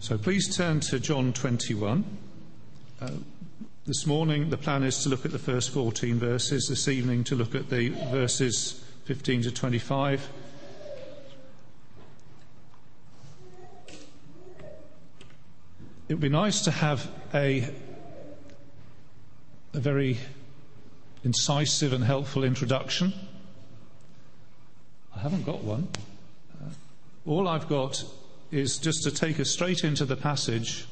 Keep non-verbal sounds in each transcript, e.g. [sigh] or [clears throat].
So please turn to John 21. Uh, this morning, the plan is to look at the first 14 verses. This evening, to look at the verses 15 to 25. It would be nice to have a, a very incisive and helpful introduction. I haven't got one. Uh, all I've got is just to take us straight into the passage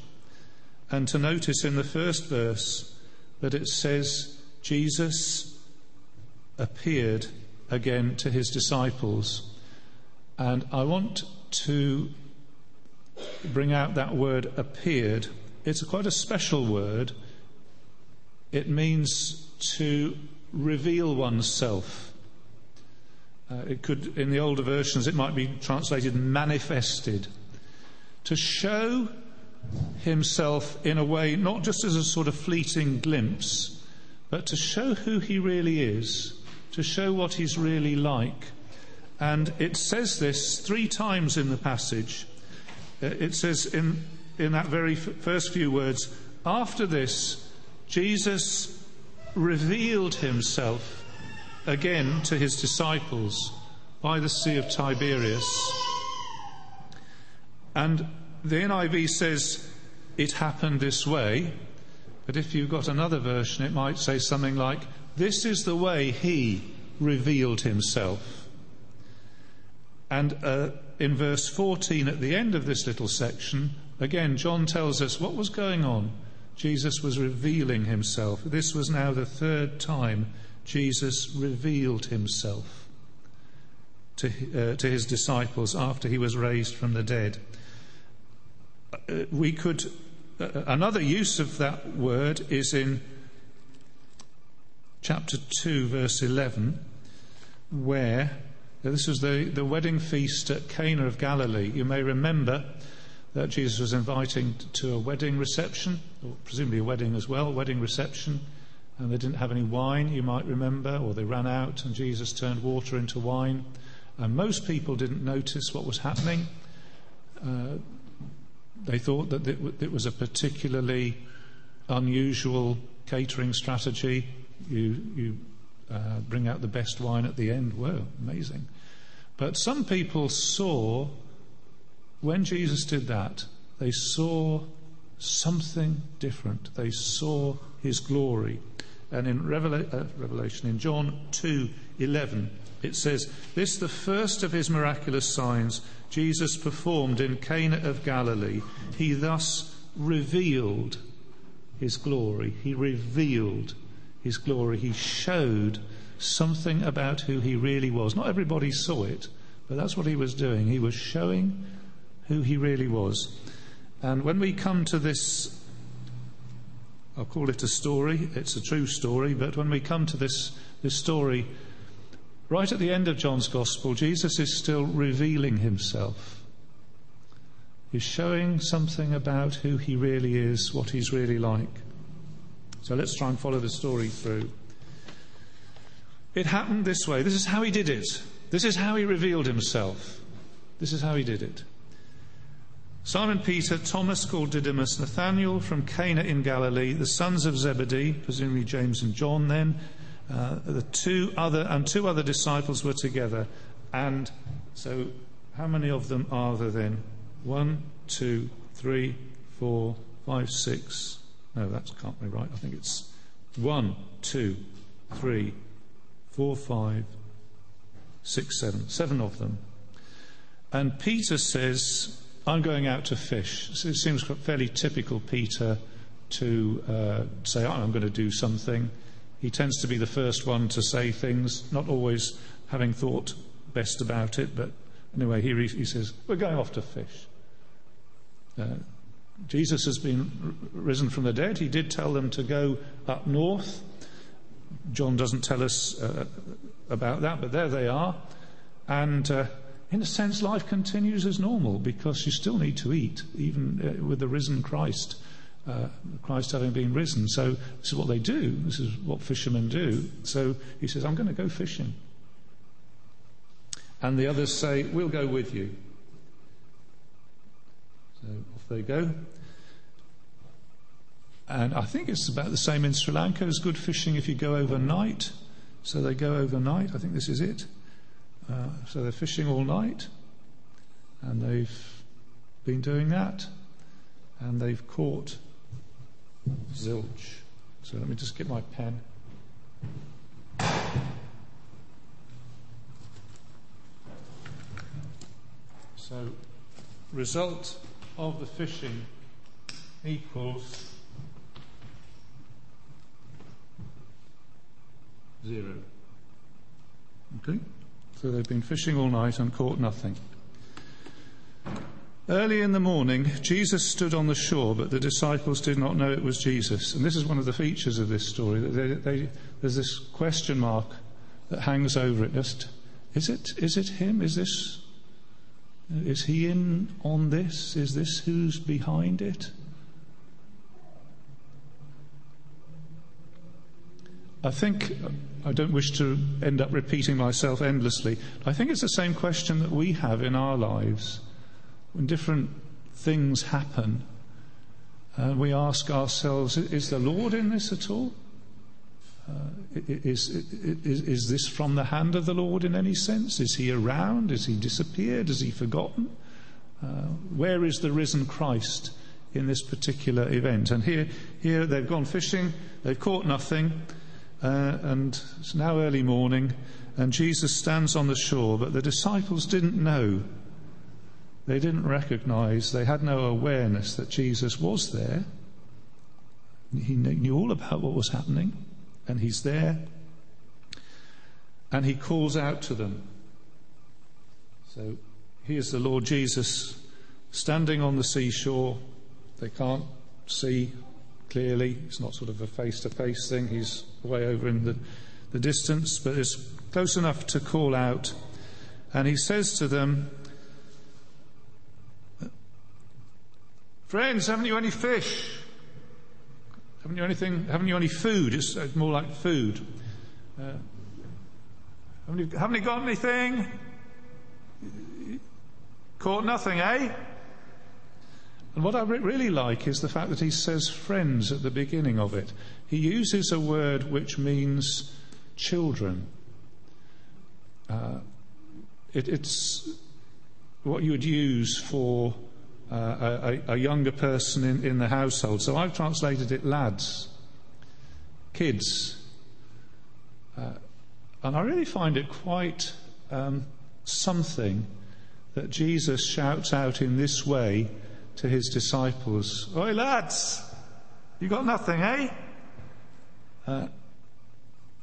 and to notice in the first verse that it says, Jesus appeared again to his disciples. And I want to bring out that word appeared. It's quite a special word. It means to reveal oneself. Uh, it could, in the older versions, it might be translated manifested to show himself in a way, not just as a sort of fleeting glimpse, but to show who he really is, to show what he's really like. And it says this three times in the passage. Uh, it says in, in that very first few words, after this, Jesus revealed himself again to his disciples by the Sea of Tiberias. And the NIV says it happened this way, but if you've got another version, it might say something like, This is the way he revealed himself. And uh, in verse 14, at the end of this little section, again, John tells us what was going on. Jesus was revealing himself. This was now the third time Jesus revealed himself to, uh, to his disciples after he was raised from the dead. We could, uh, another use of that word is in chapter 2, verse 11, where this was the, the wedding feast at Cana of Galilee. You may remember that Jesus was inviting to a wedding reception, or presumably a wedding as well, wedding reception, and they didn't have any wine, you might remember, or they ran out and Jesus turned water into wine. And most people didn't notice what was happening. Uh, they thought that it was a particularly unusual catering strategy. You, you uh, bring out the best wine at the end. Whoa, amazing. But some people saw, when Jesus did that, they saw something different. They saw his glory. And in Revela- uh, Revelation, in John 2 11, it says, This the first of his miraculous signs Jesus performed in Cana of Galilee. He thus revealed his glory. He revealed his glory. He showed something about who he really was. Not everybody saw it, but that's what he was doing. He was showing who he really was. And when we come to this, I'll call it a story, it's a true story, but when we come to this, this story, Right at the end of John's Gospel, Jesus is still revealing himself. He's showing something about who he really is, what he's really like. So let's try and follow the story through. It happened this way. This is how he did it. This is how he revealed himself. This is how he did it. Simon Peter, Thomas called Didymus, Nathanael from Cana in Galilee, the sons of Zebedee, presumably James and John then, uh, the two other and two other disciples were together. And so, how many of them are there then? One, two, three, four, five, six. No, that can't be right. I think it's one, two, three, four, five, six, seven. Seven of them. And Peter says, I'm going out to fish. So it seems fairly typical Peter to uh, say, I'm going to do something. He tends to be the first one to say things, not always having thought best about it, but anyway, he, he says, We're going off to fish. Uh, Jesus has been risen from the dead. He did tell them to go up north. John doesn't tell us uh, about that, but there they are. And uh, in a sense, life continues as normal because you still need to eat, even uh, with the risen Christ uh, Christ having been risen. So this is what they do. This is what fishermen do. So he says, I'm going to go fishing. And the others say, We'll go with you. So off they go. And I think it's about the same in Sri Lanka as good fishing if you go overnight. So they go overnight. I think this is it. Uh, so they're fishing all night. And they've been doing that. And they've caught zilch. So let me just get my pen. So, result of the fishing equals zero. Okay? So they've been fishing all night and caught nothing. Early in the morning, Jesus stood on the shore, but the disciples did not know it was Jesus. And this is one of the features of this story. They, they, there's this question mark that hangs over it. Just, is it, is it him? Is this, is he in on this? Is this who's behind it? I think, I don't wish to end up repeating myself endlessly, I think it's the same question that we have in our lives. When different things happen, uh, we ask ourselves, is the Lord in this at all? Uh, is, is, is this from the hand of the Lord in any sense? Is he around? Is he disappeared? Is he forgotten? Uh, where is the risen Christ in this particular event? And here, here they've gone fishing, they've caught nothing, uh, and it's now early morning, and Jesus stands on the shore, but the disciples didn't know. They didn't recognize, they had no awareness that Jesus was there. He knew all about what was happening, and he's there. And he calls out to them. So here's the Lord Jesus standing on the seashore. They can't see clearly. It's not sort of a face to face thing. He's way over in the, the distance, but it's close enough to call out. And he says to them, Friends, haven't you any fish? Haven't you anything? Haven't you any food? It's more like food. Uh, haven't, you, haven't you got anything? Caught nothing, eh? And what I really like is the fact that he says friends at the beginning of it. He uses a word which means children. Uh, it, it's what you would use for uh, a, a, younger person in, in the household. So I've translated it lads, kids. Uh, and I really find it quite um, something that Jesus shouts out in this way to his disciples, Oi, lads, you got nothing, eh? Uh,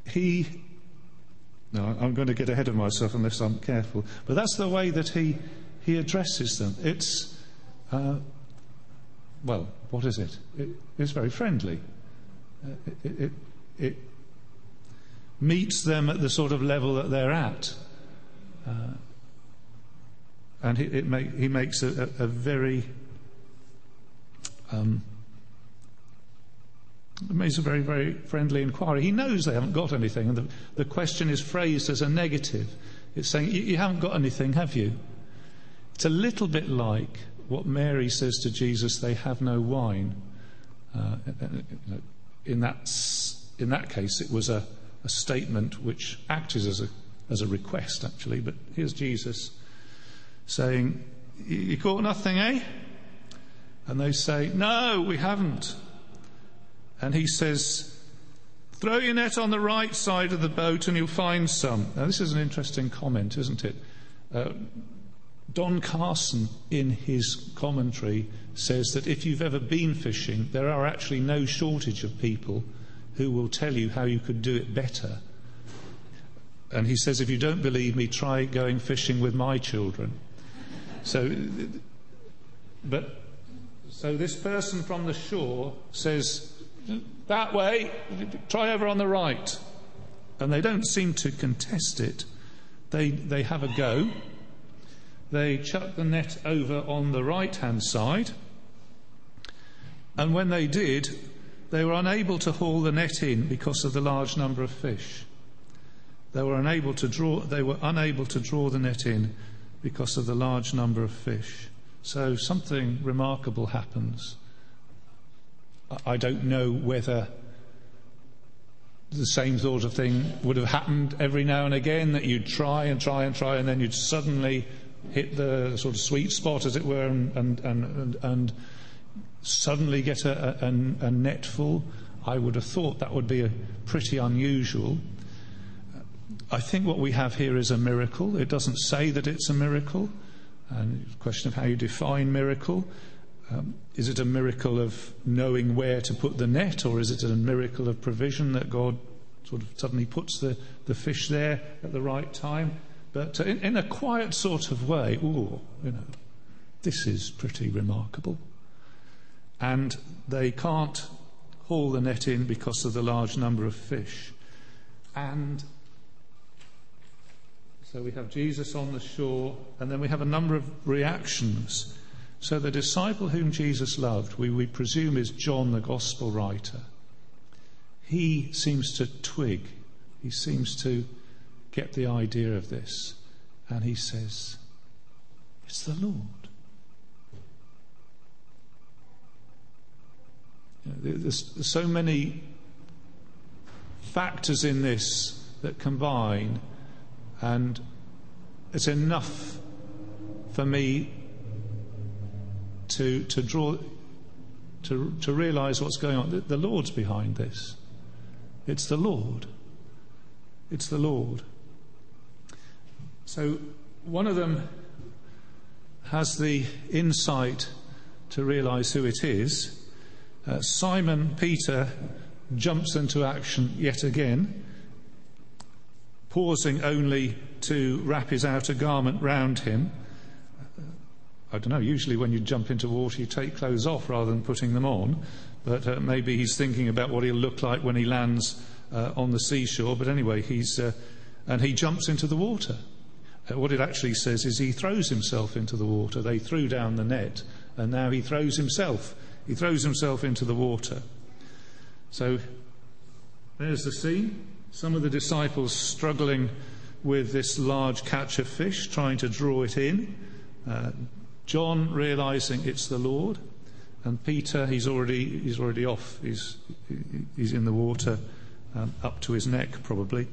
he, no, I'm going to get ahead of myself unless I'm careful, but that's the way that he, he addresses them. It's, uh, well, what is it? it it's very friendly. Uh, it, it, it, meets them at the sort of level that they're at. Uh, and he, make, he makes a, a, a very um, makes a very, very friendly inquiry. He knows they haven't got anything, and the, the question is phrased as a negative. It's saying, You haven't got anything, have you? It's a little bit like what Mary says to Jesus, They have no wine. Uh, in, that, in that case, it was a, a statement which acted as a, as a request, actually, but here's Jesus saying, You caught nothing, eh? And they say, No, we haven't. And he says, Throw your net on the right side of the boat and you'll find some. Now, this is an interesting comment, isn't it? Uh, Don Carson, in his commentary, says that if you've ever been fishing, there are actually no shortage of people who will tell you how you could do it better. And he says, if you don't believe me, try going fishing with my children. So, but so this person from the shore says, That way, try over on the right. And they don't seem to contest it. They, they have a go. They chucked the net over on the right hand side. And when they did, they were unable to haul the net in because of the large number of fish. They were unable to draw, they were unable to draw the net in because of the large number of fish. So something remarkable happens. I don't know whether the same sort of thing would have happened every now and again that you'd try and try and try and then you'd suddenly hit the sort of sweet spot, as it were, and, and, and, and suddenly get a, a, a, net full. I would have thought that would be pretty unusual. I think what we have here is a miracle. It doesn't say that it's a miracle. And question of how you define miracle. Um, is it a miracle of knowing where to put the net, or is it a miracle of provision that God sort of suddenly puts the, the fish there at the right time? But in, in a quiet sort of way, ooh, you know, this is pretty remarkable. And they can't haul the net in because of the large number of fish. And so we have Jesus on the shore, and then we have a number of reactions so the disciple whom Jesus loved, we, we presume is John, the gospel writer. He seems to twig, he seems to get the idea of this, and he says, It's the Lord. Know, there's so many factors in this that combine, and it's enough for me to, to draw, to, to realize what's going on. The, the Lord's behind this. It's the Lord. It's the Lord. So one of them has the insight to realize who it is. Uh, Simon Peter jumps into action yet again, pausing only to wrap his outer garment round him I don't know, usually when you jump into water, you take clothes off rather than putting them on. But uh, maybe he's thinking about what he'll look like when he lands uh, on the seashore. But anyway, he's, uh, and he jumps into the water. Uh, what it actually says is he throws himself into the water. They threw down the net, and now he throws himself. He throws himself into the water. So there's the scene. Some of the disciples struggling with this large catch of fish, trying to draw it in. Uh, John realizing it's the Lord, and Peter, he's already, he's already off. He's, he's in the water um, up to his neck, probably.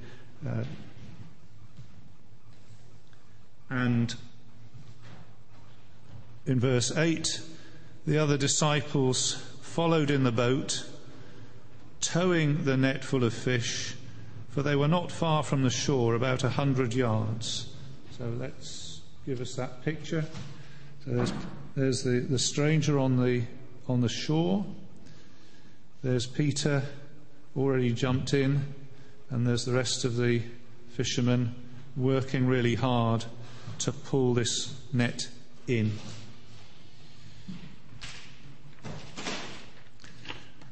Uh, and in verse 8, the other disciples followed in the boat, towing the net full of fish, for they were not far from the shore, about a hundred yards. So let's give us that picture. So there's, there's the, the stranger on the, on the shore. There's Peter already jumped in. And there's the rest of the fishermen working really hard to pull this net in.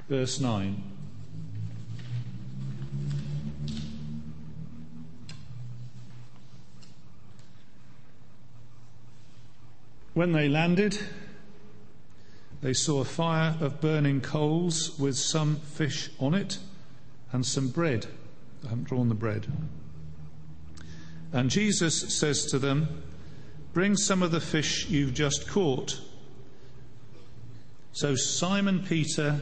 Verse 9. When they landed, they saw a fire of burning coals with some fish on it and some bread. I haven't drawn the bread. And Jesus says to them, Bring some of the fish you've just caught. So Simon Peter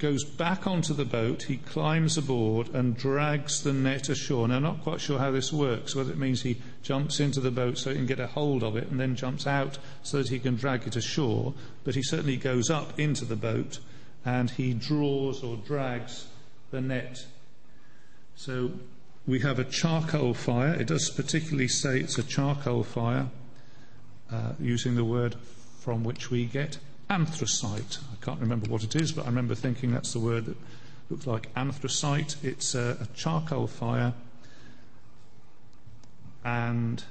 goes back onto the boat, he climbs aboard and drags the net ashore. Now, I'm not quite sure how this works, whether it means he jumps into the boat so he can get a hold of it and then jumps out so that he can drag it ashore, but he certainly goes up into the boat and he draws or drags the net. So we have a charcoal fire. It does particularly say it's a charcoal fire, uh, using the word from which we get anthracite. I can't remember what it is, but I remember thinking that's the word that looks like anthracite. It's a, a charcoal fire, and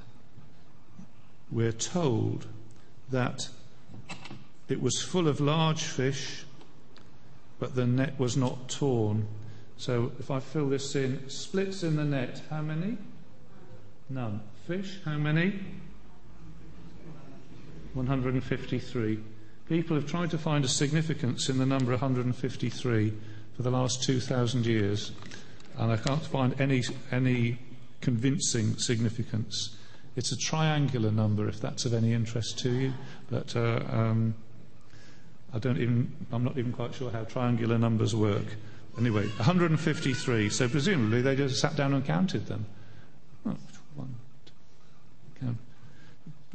we're told that it was full of large fish, but the net was not torn. So if I fill this in, splits in the net, how many? None. Fish, how many? 153. People have tried to find a significance in the number 153 for the last 2,000 years, and I can't find any, any convincing significance. It's a triangular number, if that's of any interest to you. But uh, um, I don't even, I'm not even quite sure how triangular numbers work. Anyway, 153. So presumably they just sat down and counted them. Oh.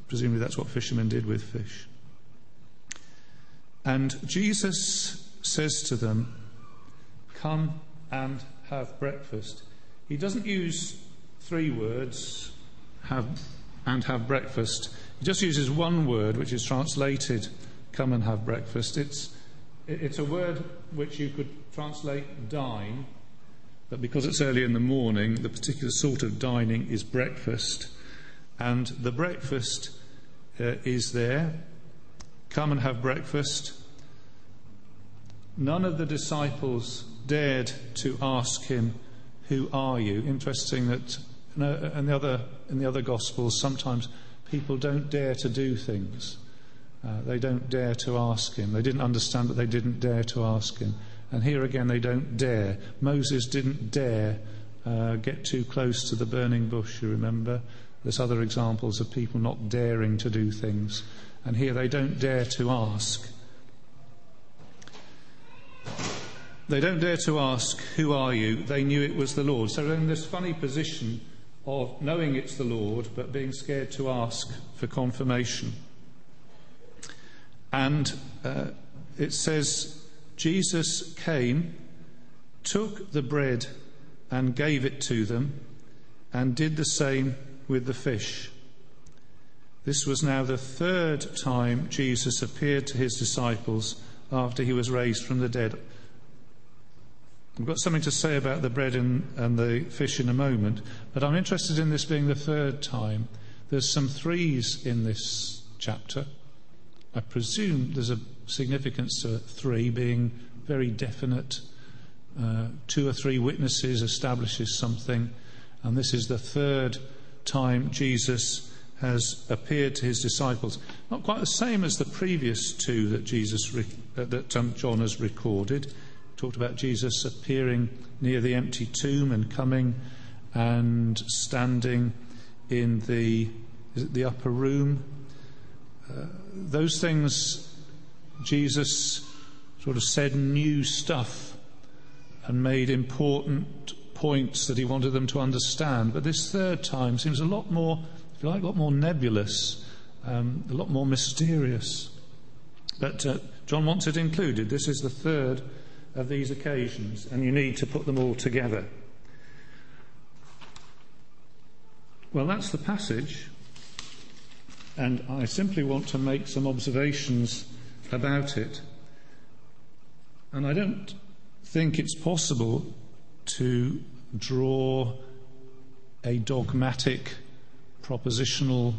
Presumably that's what fishermen did with fish. And Jesus says to them, Come and have breakfast. He doesn't use three words, have and have breakfast. He just uses one word, which is translated come and have breakfast. It's, it's a word which you could translate dine, but because it's early in the morning, the particular sort of dining is breakfast. And the breakfast uh, is there. Come and have breakfast. None of the disciples dared to ask him, Who are you? Interesting that in the other, in the other Gospels, sometimes people don't dare to do things. Uh, they don't dare to ask him. They didn't understand, but they didn't dare to ask him. And here again, they don't dare. Moses didn't dare uh, get too close to the burning bush, you remember? There's other examples of people not daring to do things. And here they don't dare to ask. They don't dare to ask, Who are you? They knew it was the Lord. So they're in this funny position of knowing it's the Lord, but being scared to ask for confirmation. And uh, it says, Jesus came, took the bread, and gave it to them, and did the same with the fish. This was now the third time Jesus appeared to his disciples after he was raised from the dead. I've got something to say about the bread and, and, the fish in a moment, but I'm interested in this being the third time. There's some threes in this chapter. I presume there's a significance to three being very definite. Uh, two or three witnesses establishes something, and this is the third time Jesus has appeared to his disciples. Not quite the same as the previous two that Jesus uh, that um, John has recorded. Talked about Jesus appearing near the empty tomb and coming and standing in the the upper room those things, Jesus sort of said new stuff and made important points that he wanted them to understand. But this third time seems a lot more, if you like, a lot more nebulous, um, a lot more mysterious. But uh, John wants it included. This is the third of these occasions, and you need to put them all together. Well, that's the passage and I simply want to make some observations about it. And I don't think it's possible to draw a dogmatic propositional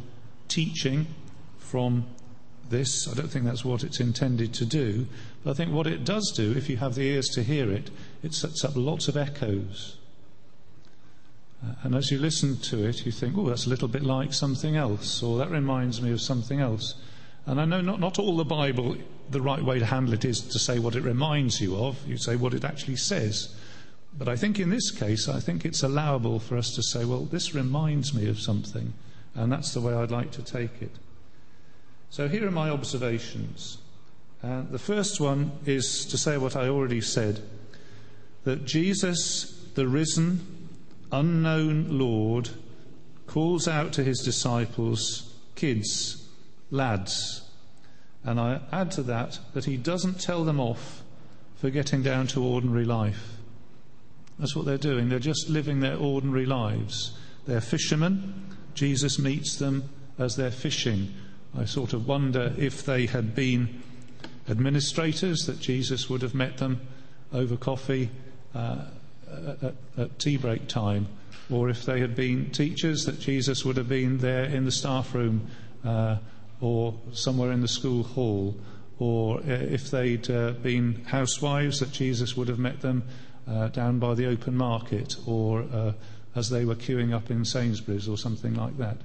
teaching from this. I don't think that's what it's intended to do. But I think what it does do, if you have the ears to hear it, it sets up lots of echoes. Uh, and as you listen to it, you think, oh, that's a little bit like something else, or that reminds me of something else. And I know not, not all the Bible, the right way to handle it is to say what it reminds you of. You say what it actually says. But I think in this case, I think it's allowable for us to say, well, this reminds me of something. And that's the way I'd like to take it. So here are my observations. Uh, the first one is to say what I already said that Jesus, the risen, unknown Lord calls out to his disciples, kids, lads. And I add to that that he doesn't tell them off for getting down to ordinary life. That's what they're doing. They're just living their ordinary lives. They're fishermen. Jesus meets them as they're fishing. I sort of wonder if they had been administrators, that Jesus would have met them over coffee uh, at, at tea break time, or if they had been teachers, that Jesus would have been there in the staff room uh, or somewhere in the school hall, or uh, if they'd uh, been housewives, that Jesus would have met them uh, down by the open market, or uh, as they were queuing up in Sainsbury's or something like that.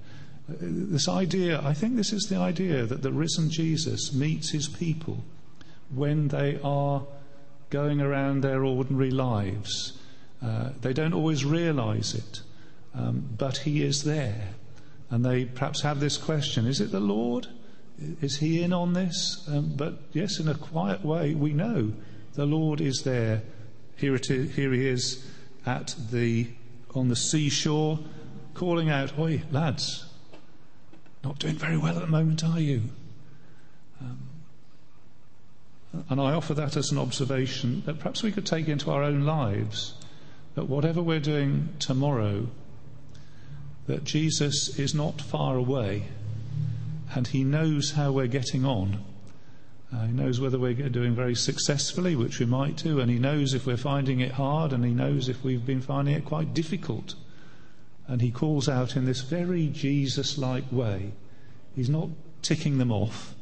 This idea, I think this is the idea that the risen Jesus meets his people when they are going around their ordinary lives. Uh, they don't always realize it, um, but He is there. And they perhaps have this question Is it the Lord? Is he in on this? Um, but yes, in a quiet way, we know the Lord is there. Here, it is, here he is at the, on the seashore, calling out, Oi, lads, not doing very well at the moment, are you? Um, and I offer that as an observation that perhaps we could take into our own lives that whatever we're doing tomorrow, that Jesus is not far away and he knows how we're getting on. Uh, he knows whether we're doing very successfully, which we might do, and he knows if we're finding it hard, and he knows if we've been finding it quite difficult. And he calls out in this very Jesus like way. He's not ticking them off.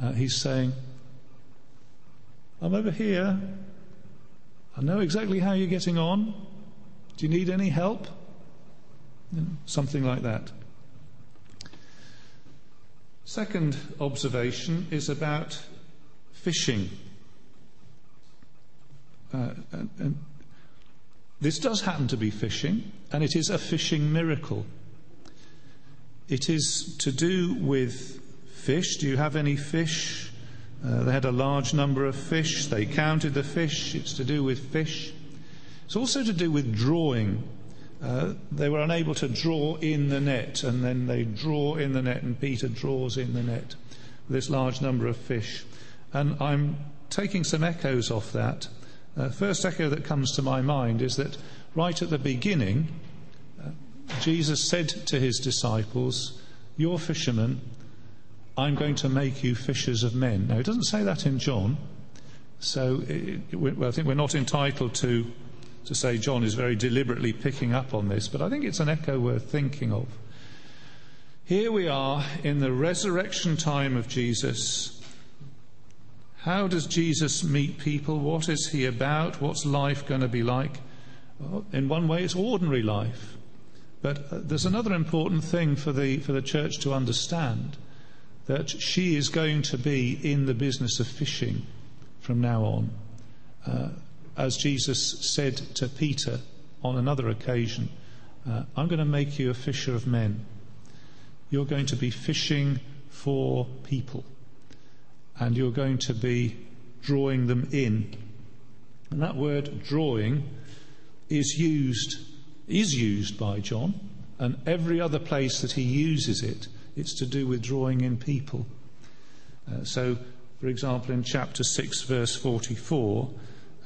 Uh, he's saying, I'm over here. I know exactly how you're getting on. Do you need any help? You know, something like that. Second observation is about fishing. Uh, and, and this does happen to be fishing, and it is a fishing miracle. It is to do with fish. Do you have any fish? Uh, they had a large number of fish. They counted the fish. It's to do with fish. It's also to do with drawing. Uh, they were unable to draw in the net, and then they draw in the net, and Peter draws in the net this large number of fish. And I'm taking some echoes off that. Uh, first echo that comes to my mind is that right at the beginning, uh, Jesus said to his disciples, You're fishermen, I'm going to make you fishers of men. Now, it doesn't say that in John, so it, it, well, I think we're not entitled to to say John is very deliberately picking up on this, but I think it's an echo worth thinking of. Here we are in the resurrection time of Jesus. How does Jesus meet people? What is he about? What's life going to be like? In one way, it's ordinary life. But uh, there's another important thing for the, for the church to understand that she is going to be in the business of fishing from now on. Uh, as Jesus said to Peter on another occasion, uh, I'm going to make you a fisher of men. You're going to be fishing for people, and you're going to be drawing them in. And that word drawing is used is used by John, and every other place that he uses it, it's to do with drawing in people. Uh, so, for example, in chapter 6, verse 44,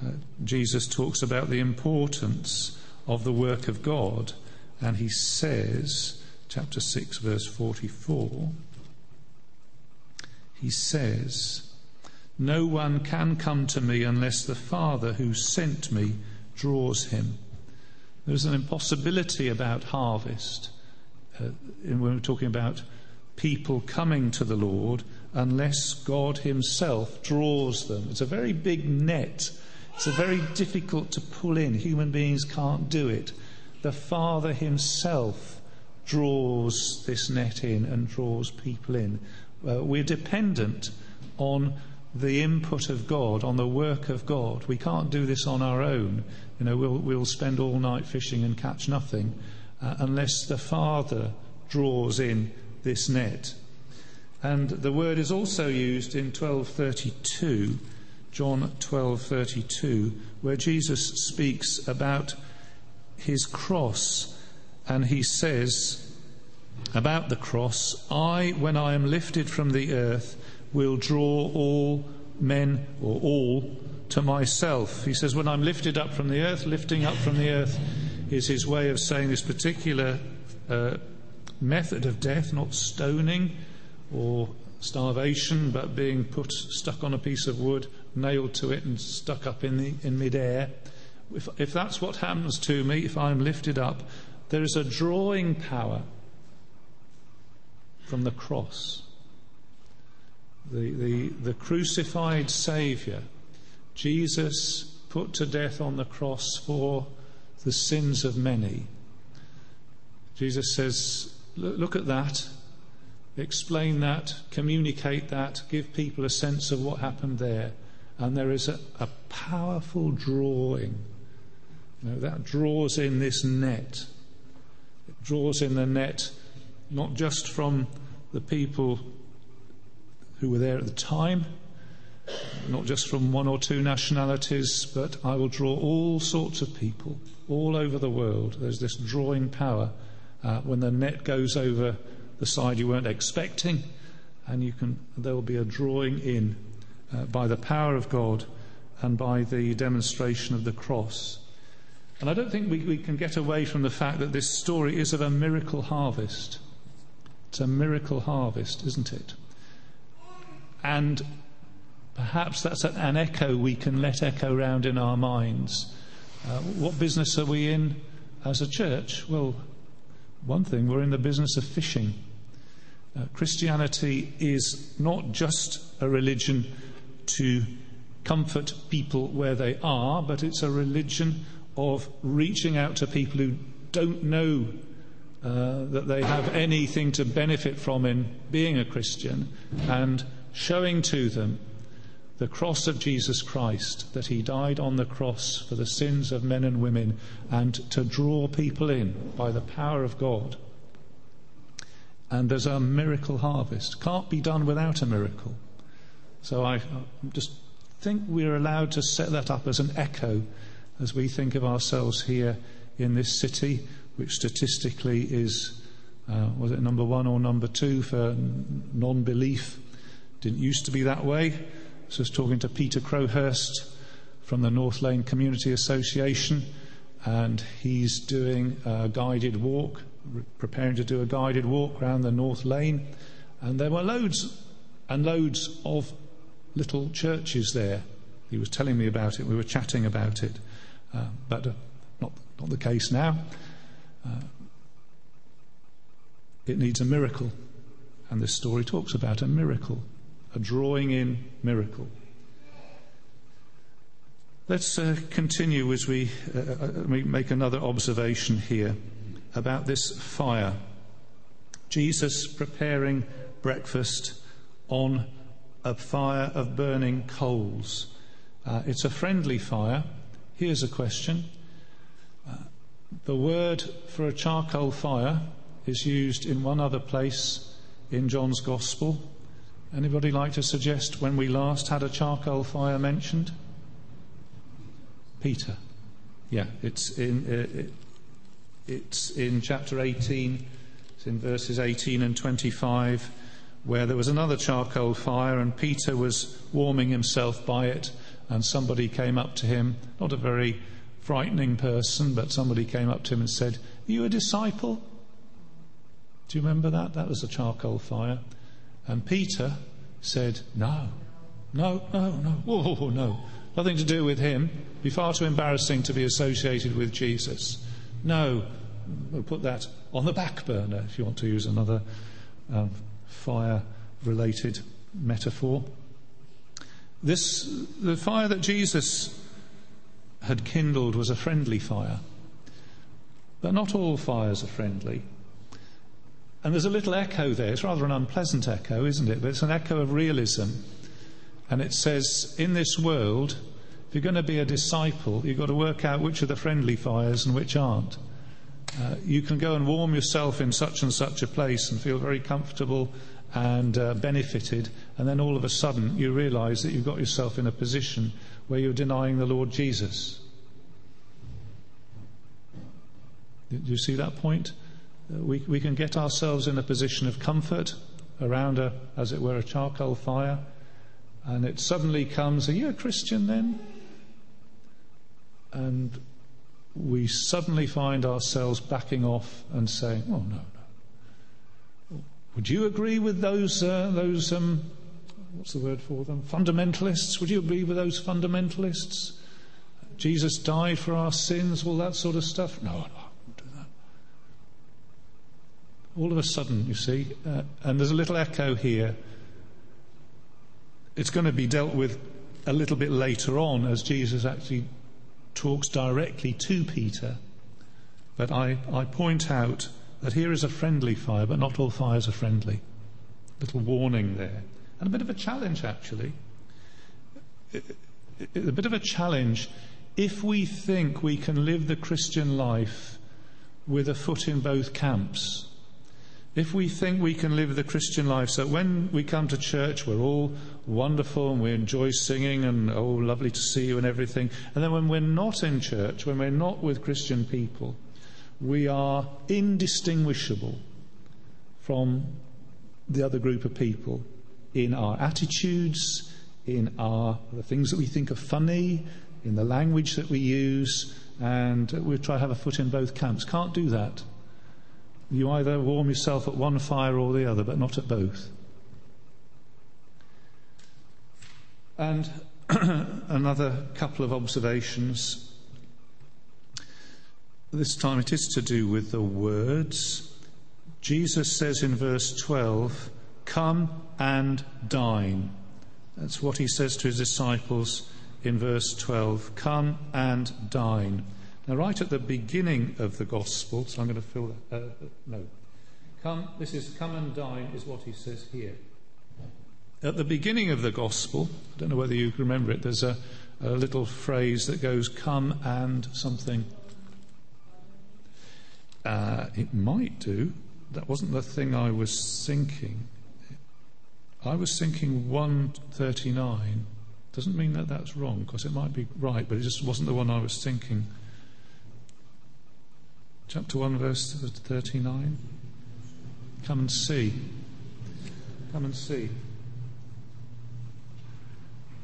uh, Jesus talks about the importance of the work of God, and he says, chapter 6, verse 44, he says, No one can come to me unless the Father who sent me draws him. There's an impossibility about harvest uh, when we're talking about people coming to the Lord unless God Himself draws them. It's a very big net it's very difficult to pull in. Human beings can't do it. The Father Himself draws this net in and draws people in. Uh, we're dependent on the input of God, on the work of God. We can't do this on our own. You know, we'll, we'll spend all night fishing and catch nothing uh, unless the Father draws in this net. And the word is also used in 1232 John 12:32 where Jesus speaks about his cross and he says about the cross I when I am lifted from the earth will draw all men or all to myself he says when I'm lifted up from the earth lifting up from the earth is his way of saying this particular uh, method of death not stoning or starvation but being put stuck on a piece of wood nailed to it and stuck up in, the, in midair, if, if that's what happens to me, if I'm lifted up, there is a drawing power from the cross. The, the, the crucified Saviour, Jesus put to death on the cross for the sins of many. Jesus says, Look at that, explain that, communicate that, give people a sense of what happened there and there is a, a powerful drawing. You know, that draws in this net. It draws in the net not just from the people who were there at the time, not just from one or two nationalities, but I will draw all sorts of people all over the world. There's this drawing power uh, when the net goes over the side you weren't expecting, and you can there will be a drawing in uh, by the power of God and by the demonstration of the cross. And I don't think we, we can get away from the fact that this story is of a miracle harvest. It's a miracle harvest, isn't it? And perhaps that's an echo we can let echo round in our minds. Uh, what business are we in as a church? Well, one thing, we're in the business of fishing. Uh, Christianity is not just a religion to comfort people where they are, but it's a religion of reaching out to people who don't know uh, that they have anything to benefit from in being a Christian and showing to them the cross of Jesus Christ, that he died on the cross for the sins of men and women, and to draw people in by the power of God. And there's a miracle harvest. Can't be done without a miracle. So I, just think we're allowed to set that up as an echo as we think of ourselves here in this city which statistically is, uh, was it number one or number two for non belief? Didn't used to be that way. I was talking to Peter Crowhurst from the North Laine Community Association, and he's doing a guided walk, preparing to do a guided walk around the North Laine. And there were loads and loads of little churches there. He was telling me about it, we were chatting about it, uh, but uh, not, not the case now. Uh, it needs a miracle. And this story talks about a miracle, a drawing in miracle. Let's uh, continue as we, uh, uh we make another observation here about this fire. Jesus preparing breakfast on a fire of burning coals. Uh, it's a friendly fire. Here's a question the word for a charcoal fire is used in one other place in John's Gospel. Anybody like to suggest when we last had a charcoal fire mentioned? Peter. Yeah, it's in uh, it, it's in chapter 18. It's in verses 18 and 25 where there was another charcoal fire and Peter was warming himself by it and somebody came up to him, not a very frightening person, but somebody came up to him and said, Are you a disciple? Do you remember that? That was a charcoal fire. And Peter said, No, no, no, no, whoa, no. Nothing to do with him. Be far too embarrassing to be associated with Jesus. No, we'll put that on the back burner if you want to use another um, fire related metaphor. This, the fire that Jesus had kindled was a friendly fire. But not all fires are friendly. And there's a little echo there. It's rather an unpleasant echo, isn't it? But it's an echo of realism. And it says, in this world, if you're going to be a disciple, you've got to work out which are the friendly fires and which aren't. Uh, you can go and warm yourself in such and such a place and feel very comfortable and uh, benefited, and then all of a sudden you realize that you've got yourself in a position where you're denying the Lord Jesus. Do you see that point? We, we can get ourselves in a position of comfort around a, as it were, a charcoal fire, and it suddenly comes, Are you a Christian then? And we suddenly find ourselves backing off and saying, Oh, no, no. Would you agree with those, uh, those um, what's the word for them? Fundamentalists. Would you agree with those fundamentalists? Jesus died for our sins, all that sort of stuff? No, no, I wouldn't do that. All of a sudden, you see, uh, and there's a little echo here. It's going to be dealt with a little bit later on as Jesus actually talks directly to Peter. But I, I point out that here is a friendly fire, but not all fires are friendly. A Little warning there and a bit of a challenge, actually. A bit of a challenge if we think we can live the Christian life with a foot in both camps. If we think we can live the Christian life so when we come to church we're all wonderful and we enjoy singing and oh lovely to see you and everything. And then when we're not in church when we're not with Christian people we are indistinguishable from the other group of people in our attitudes in our the things that we think are funny in the language that we use and we try to have a foot in both camps. Can't do that you either warm yourself at one fire or the other, but not at both. And [clears throat] another couple of observations. This time it is to do with the words. Jesus says in verse 12, Come and dine. That's what he says to his disciples in verse 12. Come and dine. Now, right at the beginning of the Gospel, so I'm going to fill that. Uh, no. Come, this is come and dine, is what he says here. At the beginning of the Gospel, I don't know whether you can remember it, there's a, a little phrase that goes, come and something. Uh, it might do. That wasn't the thing I was thinking. I was thinking 139. Doesn't mean that that's wrong, because it might be right, but it just wasn't the one I was thinking chapter 1, verse 39. Come and see. Come and see.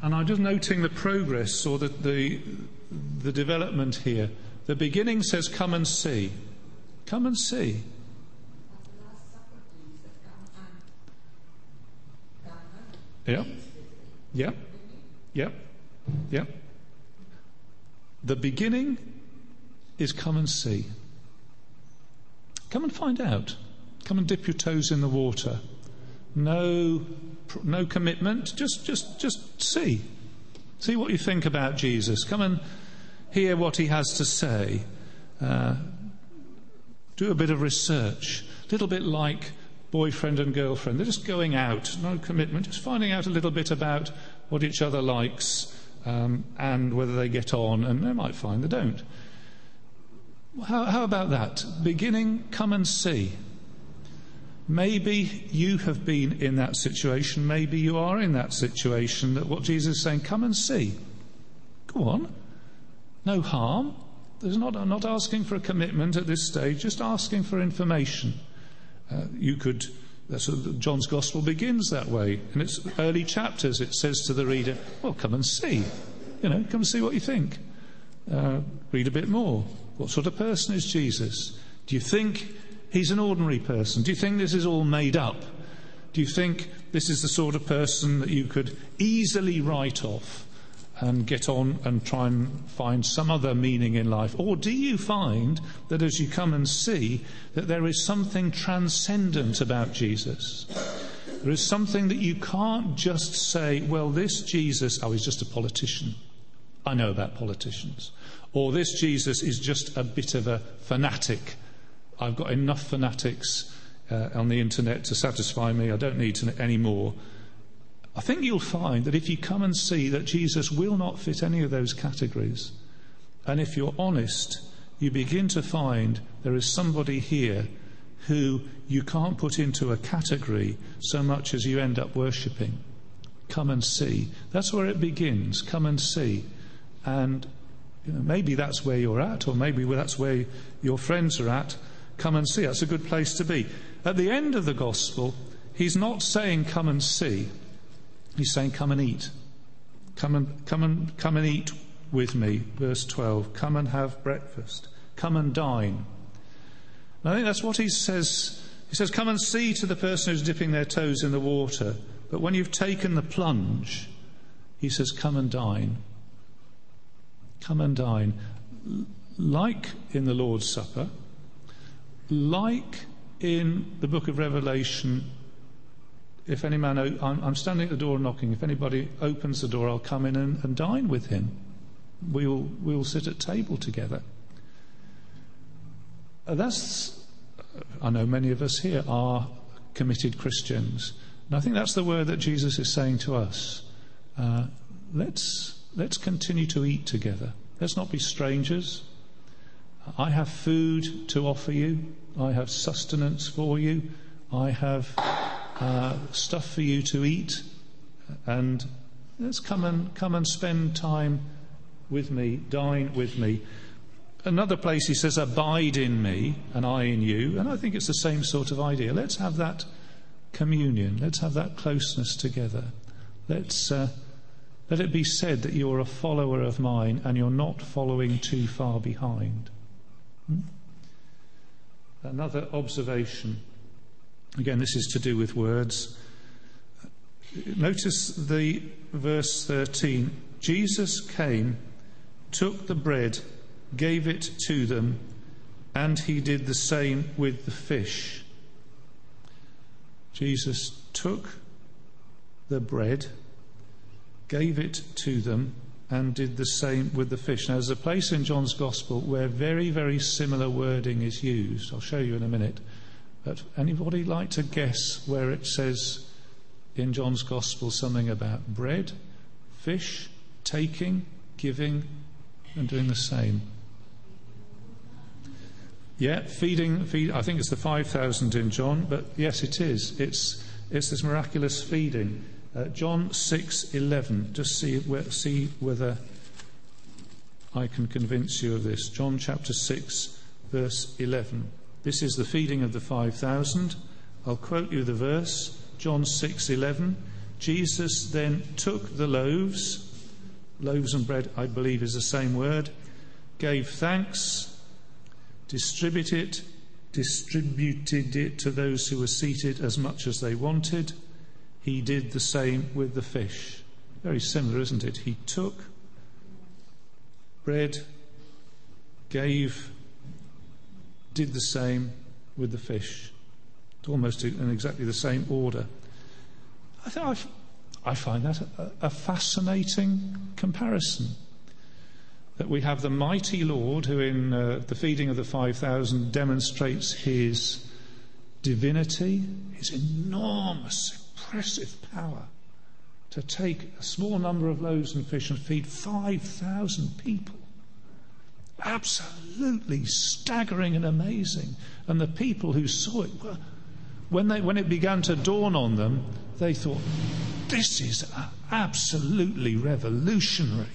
And I'm just noting the progress or the, the, the development here. The beginning says, Come and see. Come and see. Yep. Yep. Yep. Yep. The beginning is come and see. Come and find out. Come and dip your toes in the water. No, no commitment. Just, just, just see. See what you think about Jesus. Come and hear what he has to say. Uh, do a bit of research. A little bit like boyfriend and girlfriend. They're just going out, no commitment, just finding out a little bit about what each other likes um, and whether they get on, and they might find they don't. How, how about that? Beginning, come and see. Maybe you have been in that situation. Maybe you are in that situation that what Jesus is saying, come and see. Go on. No harm. There's not, I'm not asking for a commitment at this stage, just asking for information. Uh, you could, that's John's Gospel begins that way. In its early chapters, it says to the reader, well, come and see. You know, come and see what you think. Uh, read a bit more. What sort of person is Jesus? Do you think he's an ordinary person? Do you think this is all made up? Do you think this is the sort of person that you could easily write off and get on and try and find some other meaning in life? Or do you find that as you come and see that there is something transcendent about Jesus? There is something that you can't just say, well, this Jesus, oh, he's just a politician. I know about politicians. Or this Jesus is just a bit of a fanatic. I've got enough fanatics uh, on the internet to satisfy me. I don't need any more. I think you'll find that if you come and see that Jesus will not fit any of those categories, and if you're honest, you begin to find there is somebody here who you can't put into a category so much as you end up worshipping. Come and see. That's where it begins. Come and see. And you know, maybe that's where you're at, or maybe that's where your friends are at. Come and see. That's a good place to be. At the end of the gospel, he's not saying come and see. He's saying come and eat. Come and come and come and eat with me. Verse 12. Come and have breakfast. Come and dine. And I think that's what he says. He says, Come and see to the person who's dipping their toes in the water. But when you've taken the plunge, he says, Come and dine. Come and dine. Like in the Lord's Supper, like in the book of Revelation, if any man, I'm, I'm standing at the door knocking, if anybody opens the door, I'll come in and, and dine with him. We'll, we'll sit at table together. Uh, that's, I know many of us here are committed Christians. And I think that's the word that Jesus is saying to us. Uh, let's let's continue to eat together. Let's not be strangers. I have food to offer you. I have sustenance for you. I have uh, stuff for you to eat, and let's come and come and spend time with me, dine with me. Another place he says, Abide in me and I in you. And I think it's the same sort of idea. Let's have that communion. Let's have that closeness together. Let's, uh, let it be said that you're a follower of mine and you're not following too far behind. Hmm? Another observation. Again, this is to do with words. Notice the verse 13. Jesus came, took the bread, gave it to them, and he did the same with the fish. Jesus took the bread, gave it to them, and did the same with the fish. Now, there's a place in John's Gospel where very, very similar wording is used. I'll show you in a minute. But anybody like to guess where it says in John's Gospel something about bread, fish, taking, giving, and doing the same? Yeah, feeding, feed, I think it's the 5,000 in John, but yes, it is. It's, it's this miraculous feeding. Uh, John 6:11. Just see, see whether I can convince you of this. John chapter 6, verse 11. This is the feeding of the 5,000. I'll quote you the verse. John 6:11. Jesus then took the loaves, loaves and bread, I believe is the same word, gave thanks distributed, distributed it to those who were seated as much as they wanted. He did the same with the fish. Very similar, isn't it? He took bread, gave, did the same with the fish. It's almost in exactly the same order. I, think I find that a, a fascinating comparison that we have the mighty Lord who, in uh, the feeding of the 5,000, demonstrates his divinity, his enormous, impressive power to take a small number of loaves and fish and feed 5,000 people. Absolutely staggering and amazing. And the people who saw it, were, when, they, when it began to dawn on them, they thought, this is absolutely revolutionary.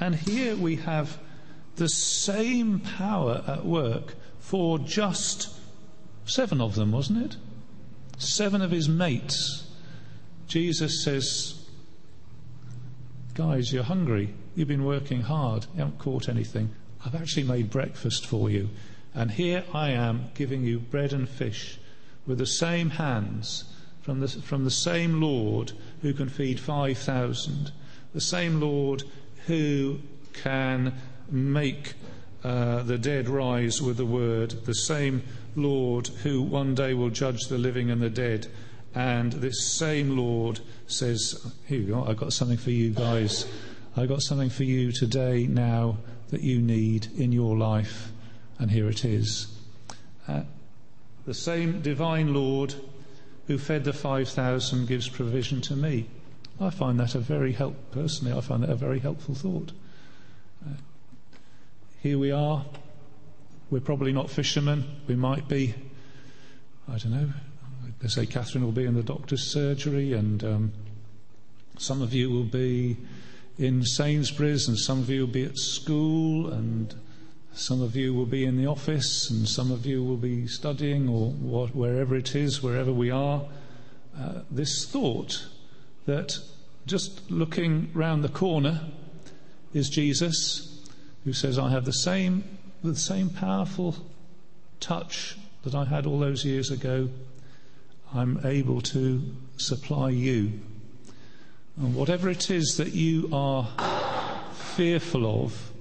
And here we have the same power at work for just seven of them, wasn't it? Seven of his mates. Jesus says, Guys, you're hungry. You've been working hard. You haven't caught anything. I've actually made breakfast for you. And here I am giving you bread and fish with the same hands from the, from the same Lord who can feed 5,000, the same Lord who can make uh, the dead rise with the word, the same Lord who one day will judge the living and the dead. And this same Lord says, Here you go, I've got something for you guys. I've got something for you today, now, that you need in your life. And here it is. Uh, the same divine Lord who fed the 5,000 gives provision to me. I find that a very help personally. I find that a very helpful thought. Uh, here we are. We're probably not fishermen. We might be. I don't know. They say Catherine will be in the doctor's surgery, and um, some of you will be in Sainsbury's, and some of you will be at school, and some of you will be in the office, and some of you will be studying, or what, wherever it is, wherever we are. Uh, this thought that just looking round the corner is Jesus, who says, I have the same, the same powerful touch that I had all those years ago. I'm able to supply you. And whatever it is that you are fearful of,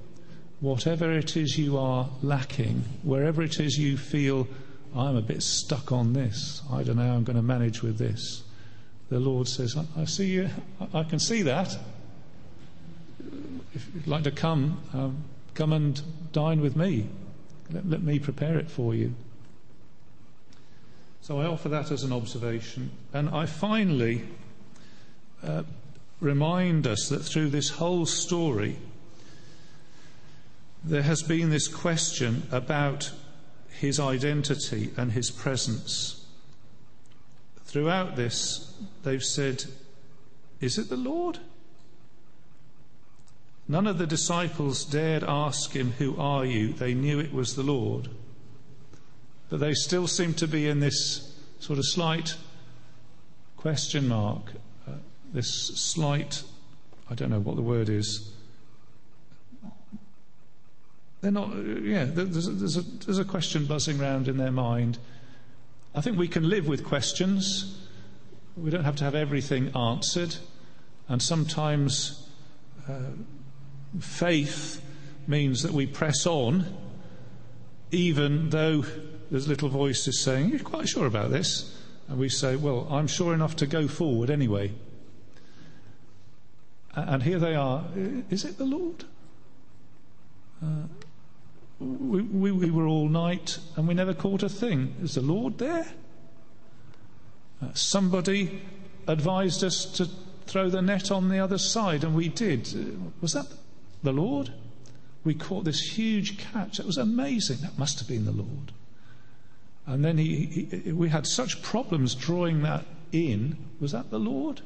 whatever it is you are lacking, wherever it is you feel, I'm a bit stuck on this, I don't know how I'm going to manage with this the Lord says, I see you, I can see that. If you'd like to come, um, come and dine with me. Let, let me prepare it for you. So I offer that as an observation. And I finally uh, remind us that through this whole story, there has been this question about his identity and his presence. Throughout this, they've said, Is it the Lord? None of the disciples dared ask him, Who are you? They knew it was the Lord. But they still seem to be in this sort of slight question mark, uh, this slight, I don't know what the word is. They're not, yeah, there's a, there's, a, there's a question buzzing around in their mind. I think we can live with questions. We don't have to have everything answered. And sometimes uh, faith means that we press on, even though there's little voices saying, You're quite sure about this? And we say, Well, I'm sure enough to go forward anyway. And here they are. Is it the Lord? Uh, we, we, we, were all night and we never caught a thing. Is the Lord there? Uh, somebody advised us to throw the net on the other side, and we did. Uh, was that the Lord? We caught this huge catch. It was amazing. That must have been the Lord. And then he, he, we had such problems drawing that in. Was that the Lord?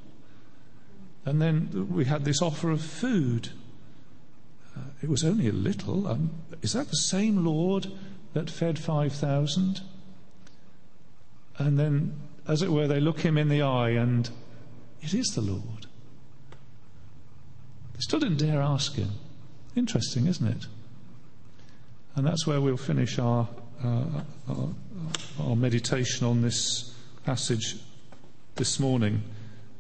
And then we had this offer of food. Uh, it was only a little. Um, is that the same Lord that fed 5,000? And then, as it were, they look him in the eye and it is the Lord. They still didn't dare ask him. Interesting, isn't it? And that's where we'll finish our, uh, our, our meditation on this passage this morning.